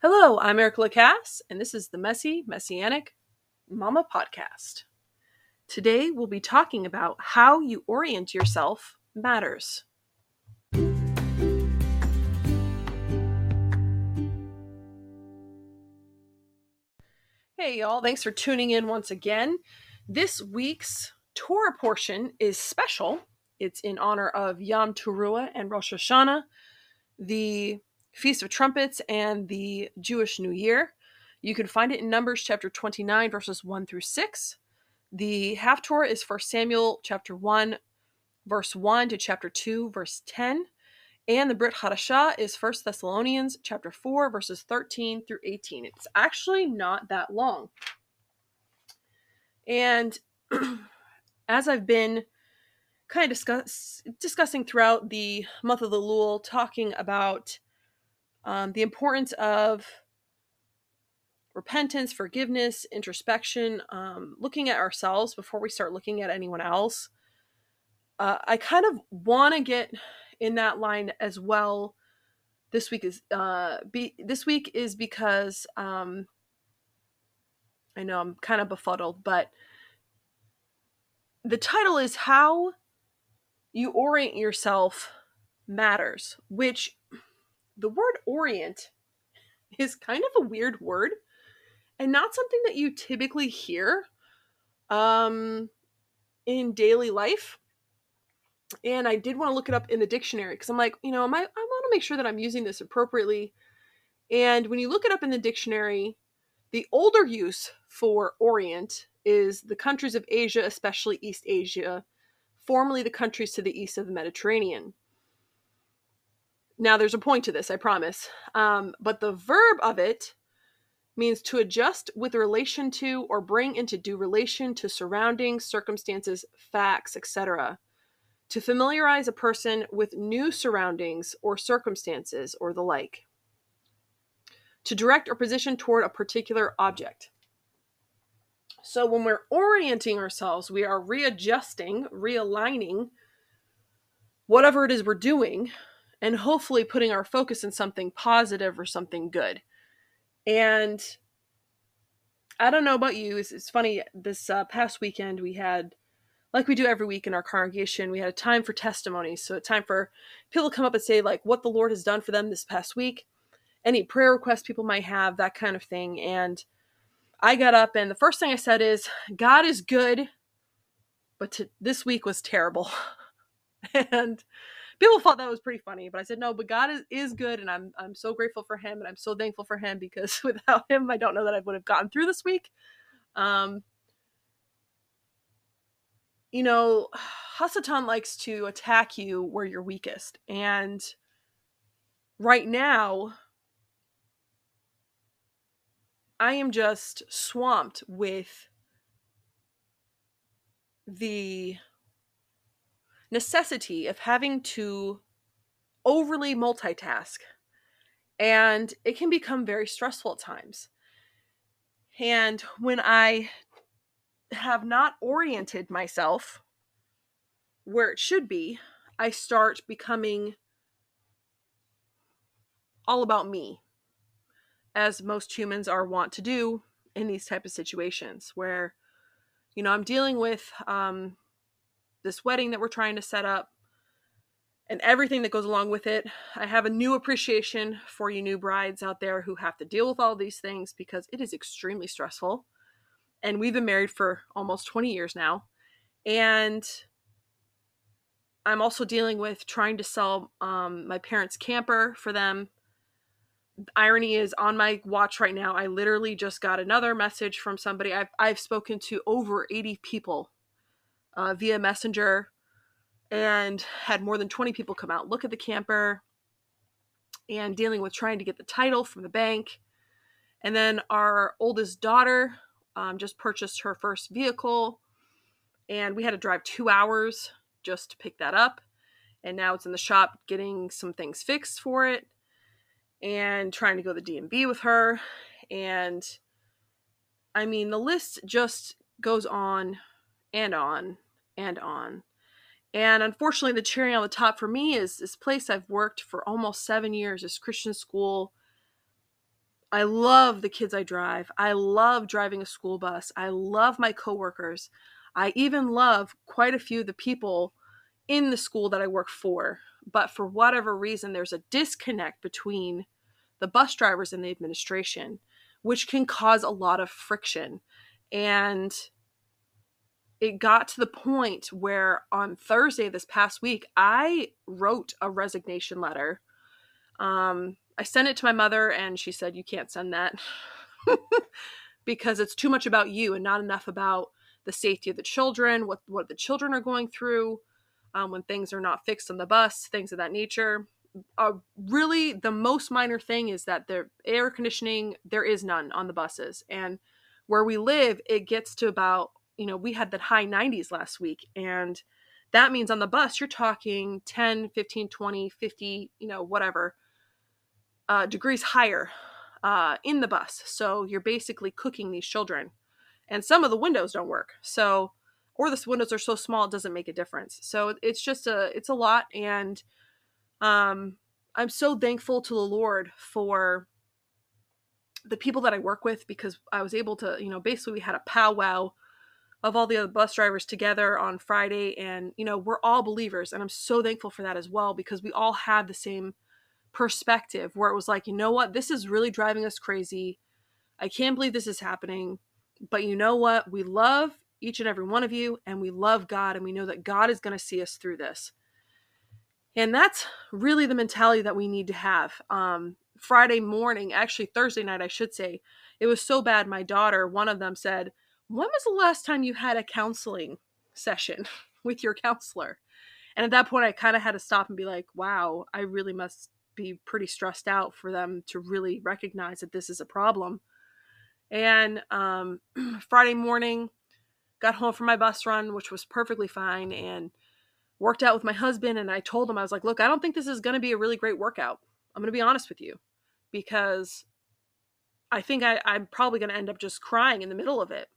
Hello, I'm Erica Lacasse, and this is the Messy Messianic Mama Podcast. Today we'll be talking about how you orient yourself matters. Hey, y'all, thanks for tuning in once again. This week's Torah portion is special. It's in honor of Yom Teruah and Rosh Hashanah, the Feast of Trumpets, and the Jewish New Year. You can find it in Numbers chapter 29, verses 1 through 6. The Haftorah is 1 Samuel chapter 1, verse 1 to chapter 2, verse 10. And the Brit Hadashah is 1 Thessalonians chapter 4, verses 13 through 18. It's actually not that long. And as I've been kind of discuss, discussing throughout the month of the Elul, talking about um, the importance of repentance, forgiveness, introspection, um, looking at ourselves before we start looking at anyone else. Uh, I kind of want to get in that line as well. This week is uh, be this week is because um, I know I'm kind of befuddled, but the title is how you orient yourself matters, which the word orient is kind of a weird word and not something that you typically hear um, in daily life. And I did want to look it up in the dictionary because I'm like, you know, I, I want to make sure that I'm using this appropriately. And when you look it up in the dictionary, the older use for Orient is the countries of Asia, especially East Asia, formerly the countries to the east of the Mediterranean. Now, there's a point to this, I promise. Um, but the verb of it means to adjust with relation to or bring into due relation to surroundings, circumstances, facts, etc. To familiarize a person with new surroundings or circumstances or the like. To direct or position toward a particular object. So when we're orienting ourselves, we are readjusting, realigning whatever it is we're doing and hopefully putting our focus in something positive or something good. And I don't know about you, it's, it's funny, this uh, past weekend we had, like we do every week in our congregation, we had a time for testimonies. So a time for people to come up and say, like, what the Lord has done for them this past week, any prayer requests people might have, that kind of thing. And I got up, and the first thing I said is, God is good, but to, this week was terrible. and people thought that was pretty funny, but I said no. But God is, is good, and I'm I'm so grateful for Him, and I'm so thankful for Him because without Him, I don't know that I would have gotten through this week. Um, you know, Hasatan likes to attack you where you're weakest, and right now, I am just swamped with the necessity of having to overly multitask. And it can become very stressful at times. And when I have not oriented myself where it should be, I start becoming all about me, as most humans are wont to do in these type of situations where, you know, I'm dealing with um, this wedding that we're trying to set up and everything that goes along with it. I have a new appreciation for you new brides out there who have to deal with all these things because it is extremely stressful. And we've been married for almost 20 years now. And I'm also dealing with trying to sell um, my parents' camper for them. Irony is on my watch right now. I literally just got another message from somebody. I've, I've spoken to over 80 people uh, via Messenger and had more than 20 people come out look at the camper and dealing with trying to get the title from the bank. And then our oldest daughter um, just purchased her first vehicle, and we had to drive two hours just to pick that up. And now it's in the shop getting some things fixed for it and trying to go to the DMV with her. And I mean, the list just goes on and on and on. And unfortunately, the cherry on the top for me is this place I've worked for almost seven years, this Christian school. I love the kids I drive. I love driving a school bus. I love my coworkers. I even love quite a few of the people in the school that I work for. But for whatever reason, there's a disconnect between the bus drivers and the administration, which can cause a lot of friction. And it got to the point where on Thursday this past week, I wrote a resignation letter. Um, I sent it to my mother, and she said, You can't send that because it's too much about you and not enough about the safety of the children, what, what the children are going through um, when things are not fixed on the bus, things of that nature. Uh, really, the most minor thing is that the air conditioning, there is none on the buses. And where we live, it gets to about, you know, we had that high 90s last week. And that means on the bus, you're talking 10, 15, 20, 50, you know, whatever uh, degrees higher uh, in the bus. So you're basically cooking these children. And some of the windows don't work. So, or the windows are so small it doesn't make a difference. So it's just a, it's a lot. And um, I'm so thankful to the Lord for the people that I work with because I was able to, you know, basically we had a powwow of all the other bus drivers together on Friday. And, you know, we're all believers. And I'm so thankful for that as well because we all had the same perspective where it was like, you know what, this is really driving us crazy. I can't believe this is happening. But you know what? We love each and every one of you, and we love God, and we know that God is going to see us through this. And that's really the mentality that we need to have. Um, Friday morning, actually Thursday night, I should say, it was so bad. My daughter, one of them said, When was the last time you had a counseling session with your counselor? And at that point, I kind of had to stop and be like, wow, I really must be pretty stressed out for them to really recognize that this is a problem. And um, Friday morning, got home from my bus run, which was perfectly fine, and worked out with my husband. And I told him, I was like, look, I don't think this is going to be a really great workout. I'm going to be honest with you because I think I, I'm probably going to end up just crying in the middle of it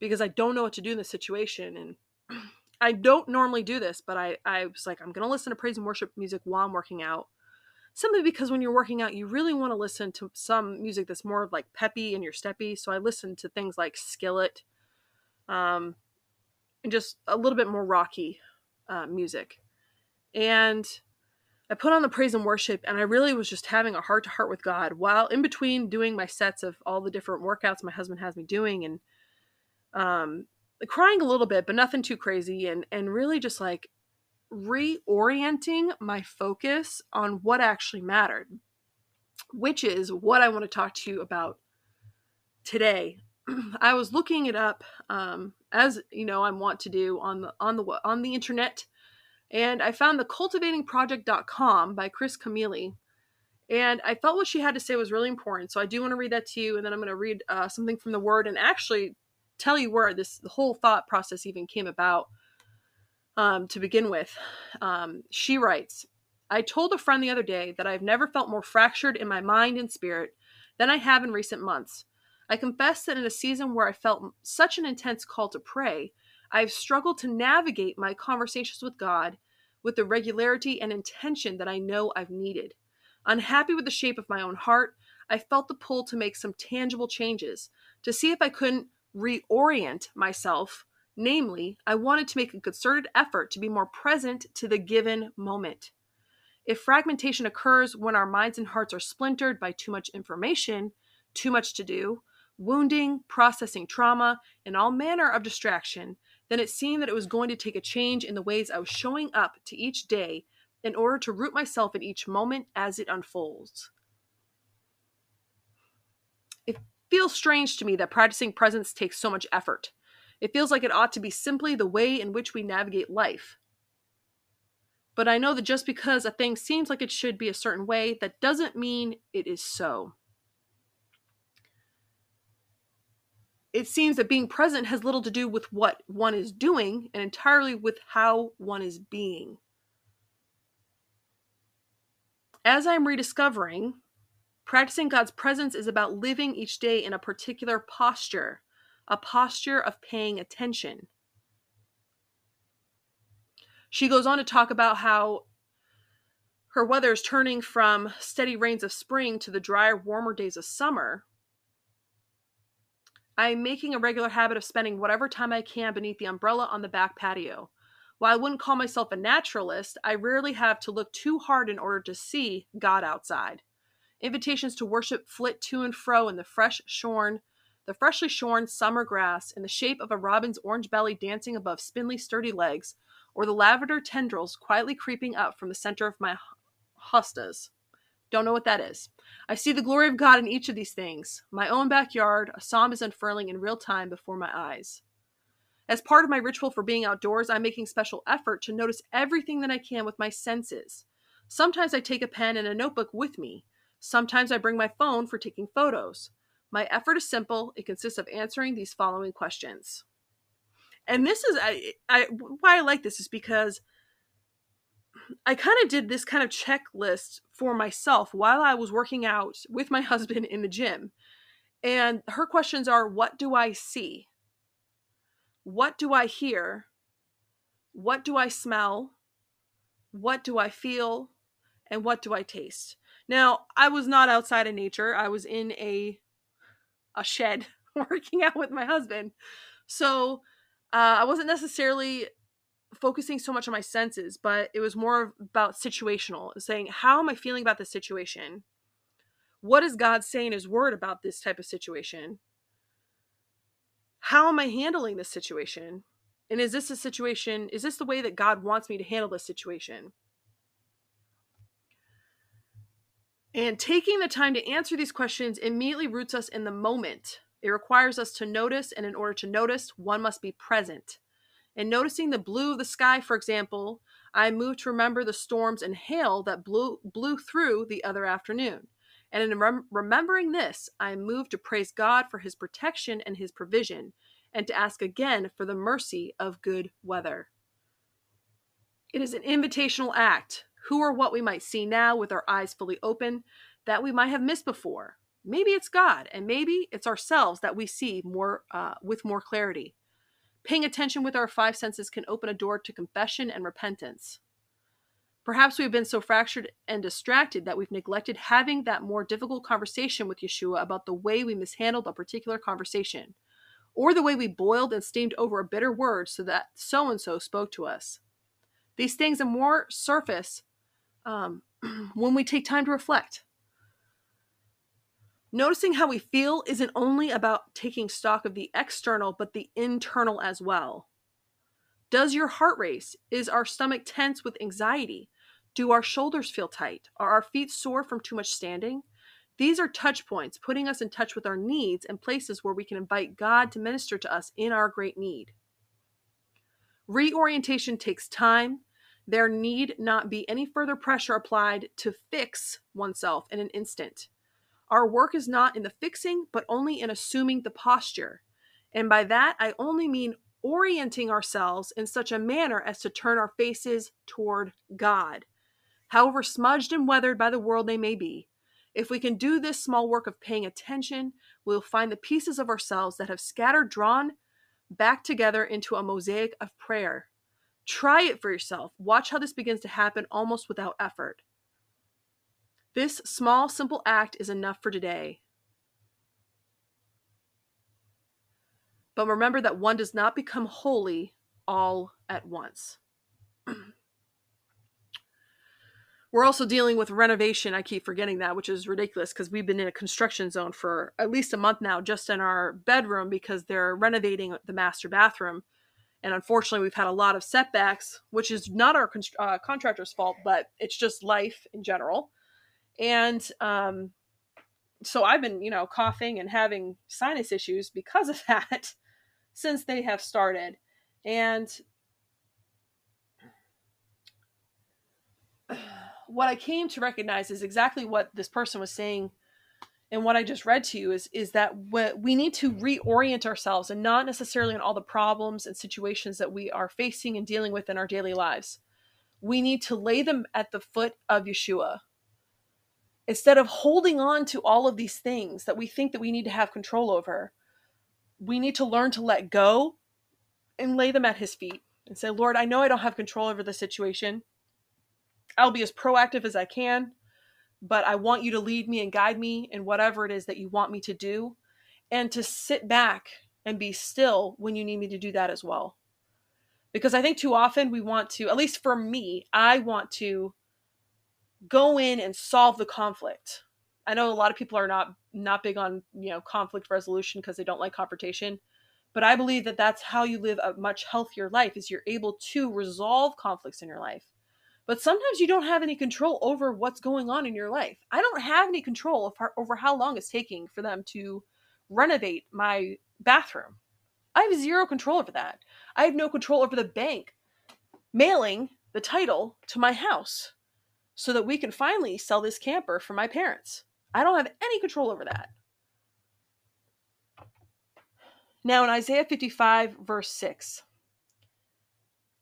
because I don't know what to do in this situation. And I don't normally do this, but I, I was like, I'm going to listen to praise and worship music while I'm working out simply because when you're working out, you really want to listen to some music that's more like peppy and your steppy. So I listened to things like Skillet, um, and just a little bit more rocky uh, music. And I put on the praise and worship, and I really was just having a heart to heart with God while in between doing my sets of all the different workouts my husband has me doing, and um, crying a little bit, but nothing too crazy, and and really just like reorienting my focus on what actually mattered, which is what I want to talk to you about today. I was looking it up um, as you know I want to do on the on the on the internet, and I found the cultivatingproject.com by Kris Camealy, and I felt what she had to say was really important. So I do want to read that to you, and then I'm going to read uh, something from the Word and actually tell you where this whole thought process even came about um, to begin with. Um, she writes I told a friend the other day that I've never felt more fractured in my mind and spirit than I have in recent months. I confess that in a season where I felt such an intense call to pray, I've struggled to navigate my conversations with God with the regularity and intention that I know I've needed. Unhappy with the shape of my own heart, I felt the pull to make some tangible changes, to see if I couldn't reorient myself Namely, I wanted to make a concerted effort to be more present to the given moment. If fragmentation occurs when our minds and hearts are splintered by too much information, too much to do, wounding, processing trauma, and all manner of distraction, then it seemed that it was going to take a change in the ways I was showing up to each day in order to root myself in each moment as it unfolds. It feels strange to me that practicing presence takes so much effort. It feels like it ought to be simply the way in which we navigate life. But I know that just because a thing seems like it should be a certain way, that doesn't mean it is so. It seems that being present has little to do with what one is doing and entirely with how one is being. As I'm rediscovering, practicing God's presence is about living each day in a particular posture a posture of paying attention. She goes on to talk about how her weather is turning from steady rains of spring to the drier, warmer days of summer, I'm making a regular habit of spending whatever time I can beneath the umbrella on the back patio. While I wouldn't call myself a naturalist, I rarely have to look too hard in order to see God outside. Invitations to worship flit to and fro in the fresh shorn, the freshly shorn summer grass in the shape of a robin's orange belly dancing above spindly sturdy legs, or the lavender tendrils quietly creeping up from the center of my hostas. Don't know what that is. I see the glory of God in each of these things. My own backyard, a psalm is unfurling in real time before my eyes. As part of my ritual for being outdoors, I'm making special effort to notice everything that I can with my senses. Sometimes I take a pen and a notebook with me. Sometimes I bring my phone for taking photos. My effort is simple. It consists of answering these following questions. And this is I, I why I like this is because I kind of did this kind of checklist for myself while I was working out with my husband in the gym. And her questions are what do I see? What do I hear? What do I smell? What do I feel? And what do I taste? Now, I was not outside in nature. I was in a a shed working out with my husband. So, uh, I wasn't necessarily focusing so much on my senses, but it was more about situational, saying, how am I feeling about this situation? What is God saying His Word about this type of situation? How am I handling this situation? And is this a situation, is this the way that God wants me to handle this situation? And taking the time to answer these questions immediately roots us in the moment. It requires us to notice, and in order to notice, one must be present. And noticing the blue of the sky, for example, I moved to remember the storms and hail that blew, blew through the other afternoon. And in rem- remembering this, I moved to praise God for his protection and his provision, and to ask again for the mercy of good weather. It is an invitational act, who or what we might see now with our eyes fully open, that we might have missed before. Maybe it's God, and maybe it's ourselves that we see more uh, with more clarity. Paying attention with our five senses can open a door to confession and repentance. Perhaps we've been so fractured and distracted that we've neglected having that more difficult conversation with Yeshua about the way we mishandled a particular conversation, or the way we boiled and steamed over a bitter word so that so and so spoke to us. These things are more surface um, when we take time to reflect. Noticing how we feel isn't only about taking stock of the external, but the internal as well. Does your heart race? Is our stomach tense with anxiety? Do our shoulders feel tight? Are our feet sore from too much standing? These are touch points, putting us in touch with our needs and places where we can invite God to minister to us in our great need. Reorientation takes time. There need not be any further pressure applied to fix oneself in an instant. Our work is not in the fixing, but only in assuming the posture. And by that, I only mean orienting ourselves in such a manner as to turn our faces toward God, however smudged and weathered by the world they may be. If we can do this small work of paying attention, we'll find the pieces of ourselves that have scattered drawn back together into a mosaic of prayer. Try it for yourself. Watch how this begins to happen almost without effort. This small, simple act is enough for today. But remember that one does not become holy all at once. We're also dealing with renovation. I keep forgetting that, which is ridiculous because we've been in a construction zone for at least a month now, just in our bedroom because they're renovating the master bathroom. And unfortunately, we've had a lot of setbacks, which is not our uh, contractor's fault, but it's just life in general and um, so I've been, you know, coughing and having sinus issues because of that since they have started. And what I came to recognize is exactly what this person was saying and what I just read to you is is that we need to reorient ourselves and not necessarily on all the problems and situations that we are facing and dealing with in our daily lives. We need to lay them at the foot of Yeshua. Instead of holding on to all of these things that we think that we need to have control over we need to learn to let go and lay them at his feet and say lord i know i don't have control over the situation. I'll be as proactive as I can, but I want you to lead me and guide me in whatever it is that you want me to do and to sit back and be still when you need me to do that as well. Because I think too often we want to, at least for me, I want to go in and solve the conflict. I know a lot of people are not not big on, you know, conflict resolution because they don't like confrontation, but I believe that that's how you live a much healthier life is you're able to resolve conflicts in your life. But sometimes you don't have any control over what's going on in your life. I don't have any control over how long it's taking for them to renovate my bathroom. I have zero control over that. I have no control over the bank mailing the title to my house so that we can finally sell this camper for my parents. I don't have any control over that. Now, in Isaiah 55, verse 6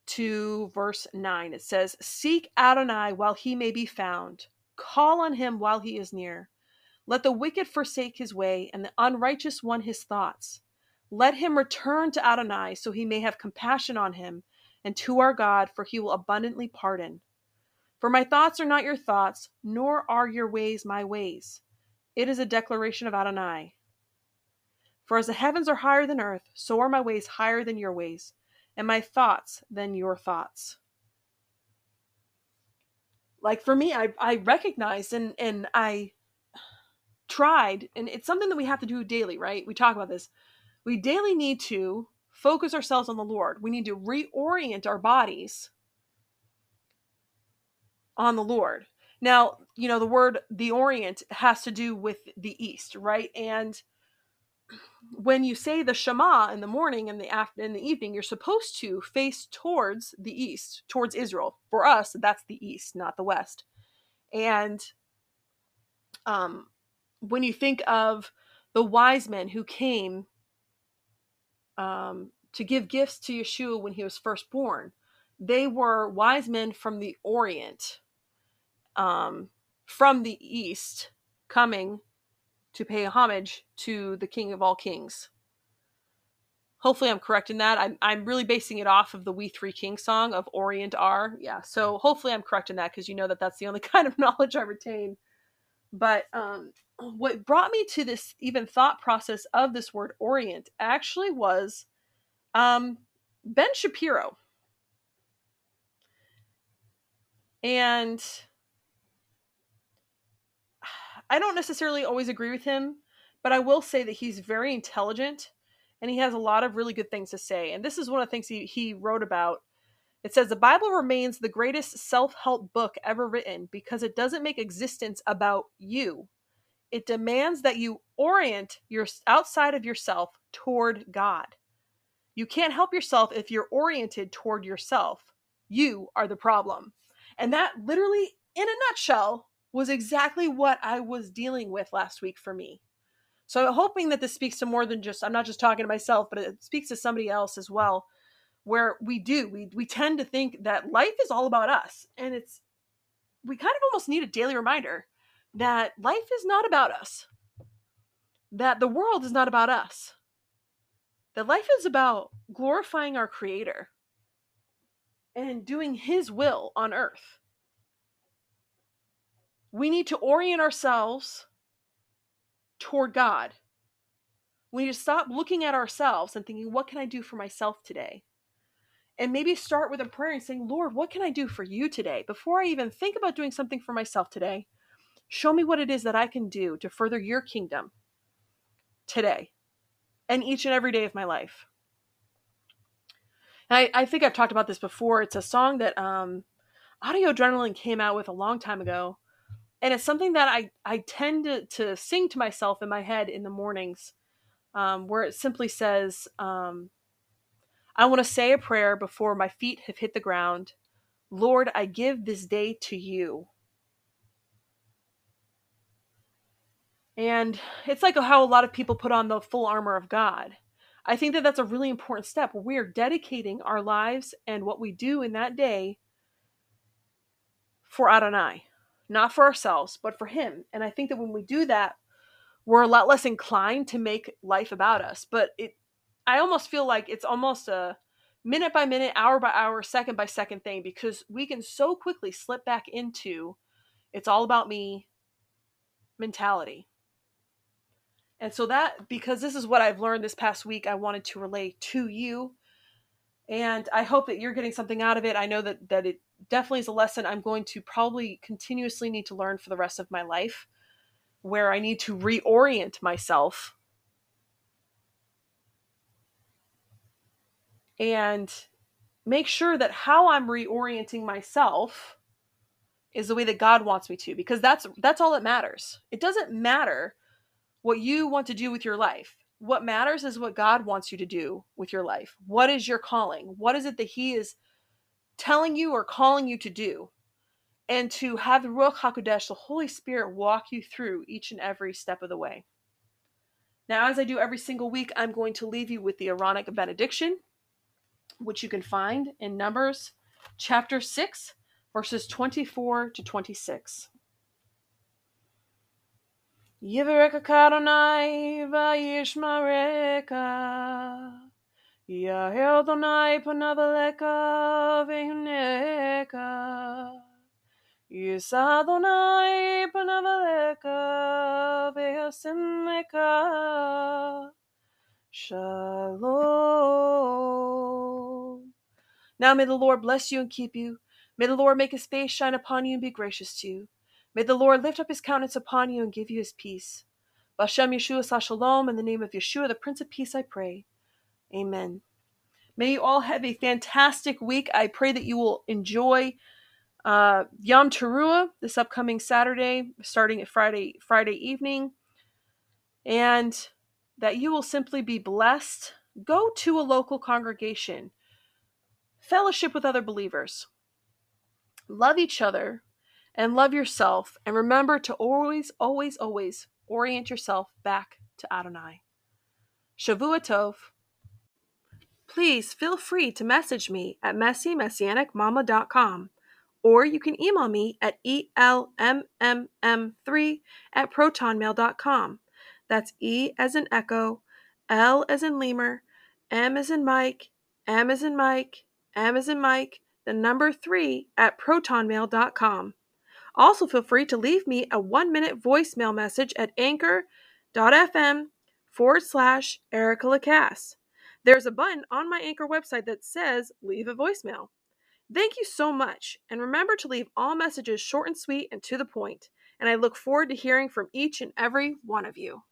to verse 9, it says, Seek Adonai while he may be found, call on him while he is near. Let the wicked forsake his way, and the unrighteous one his thoughts. Let him return to Adonai, so he may have compassion on him, and to our God, for he will abundantly pardon. For my thoughts are not your thoughts, nor are your ways my ways. It is a declaration of Adonai. For as the heavens are higher than earth, so are my ways higher than your ways, and my thoughts than your thoughts. Like for me, I, I recognized and, and I tried, and it's something that we have to do daily, right? We talk about this. We daily need to focus ourselves on the Lord. We need to reorient our bodies on the Lord. Now, you know, the word the orient has to do with the east, right? And when you say the Shema in the morning and the after in the evening, you're supposed to face towards the east, towards Israel. For us, that's the east, not the west. And um when you think of the wise men who came um, to give gifts to Yeshua when he was first born, they were wise men from the Orient, um, from the East, coming to pay homage to the King of all Kings. Hopefully, I'm correct in that. I'm, I'm really basing it off of the We Three Kings song of Orient are. Yeah, so hopefully, I'm correct in that because you know that that's the only kind of knowledge I retain. But um, what brought me to this even thought process of this word orient actually was um, Ben Shapiro. And I don't necessarily always agree with him, but I will say that he's very intelligent and he has a lot of really good things to say. And this is one of the things he, he wrote about. It says the Bible remains the greatest self help book ever written because it doesn't make existence about you it demands that you orient your outside of yourself toward God. You can't help yourself if you're oriented toward yourself. You are the problem. And that literally, in a nutshell, was exactly what I was dealing with last week for me. So I'm hoping that this speaks to more than just, I'm not just talking to myself, but it speaks to somebody else as well, where we do, we, we tend to think that life is all about us. And it's, we kind of almost need a daily reminder that life is not about us, that the world is not about us, that life is about glorifying our Creator and doing His will on earth. We need to orient ourselves toward God. We need to stop looking at ourselves and thinking, what can I do for myself today? And maybe start with a prayer and saying, Lord, what can I do for you today? Before I even think about doing something for myself today, Show me what it is that I can do to further your kingdom today and each and every day of my life. I, I think I've talked about this before. It's a song that um, Audio Adrenaline came out with a long time ago. And it's something that I, I tend to, to sing to myself in my head in the mornings, um, where it simply says, um, I want to say a prayer before my feet have hit the ground. Lord, I give this day to you. And it's like how a lot of people put on the full armor of God. I think that that's a really important step. We are dedicating our lives and what we do in that day for Adonai, not for ourselves, but for Him. And I think that when we do that, we're a lot less inclined to make life about us. But it, I almost feel like it's almost a minute by minute, hour by hour, second by second thing because we can so quickly slip back into it's all about me mentality. And so that because this is what I've learned this past week, I wanted to relay to you. And I hope that you're getting something out of it. I know that that it definitely is a lesson I'm going to probably continuously need to learn for the rest of my life where I need to reorient myself and make sure that how I'm reorienting myself is the way that God wants me to because that's that's all that matters. It doesn't matter what you want to do with your life. What matters is what God wants you to do with your life. What is your calling? What is it that he is telling you or calling you to do? And to have the Ruach HaKodesh, the Holy Spirit, walk you through each and every step of the way. Now, as I do every single week, I'm going to leave you with the Aaronic benediction which you can find in Numbers chapter 6, verses 24 to 26. Yivareka Kadonai vayishmareka Yahel Donai panavaleka vehuneka Yisadonai panavaleka vehasimeka Shalom. Now may the Lord bless you and keep you. May the Lord make his face shine upon you and be gracious to you. May the Lord lift up his countenance upon you and give you his peace. Bashem Yeshua Shalom, in the name of Yeshua, the Prince of Peace, I pray. Amen. May you all have a fantastic week. I pray that you will enjoy uh, Yom Teruah this upcoming Saturday, starting at Friday Friday evening, and that you will simply be blessed. Go to a local congregation, fellowship with other believers, love each other, and love yourself. And remember to always, always, always orient yourself back to Adonai. Shavua Tov. Please feel free to message me at messymessianicmama.com or you can email me at elmmm3 at protonmail.com. That's E as in echo, L as in lemur, M as in Mike, M as in Mike, M as in Mike, the number 3 at protonmail.com. Also, feel free to leave me a one minute voicemail message at anchor.fm forward slash Erica Lacasse. There's a button on my Anchor website that says leave a voicemail. Thank you so much, and remember to leave all messages short and sweet and to the point. and I look forward to hearing from each and every one of you.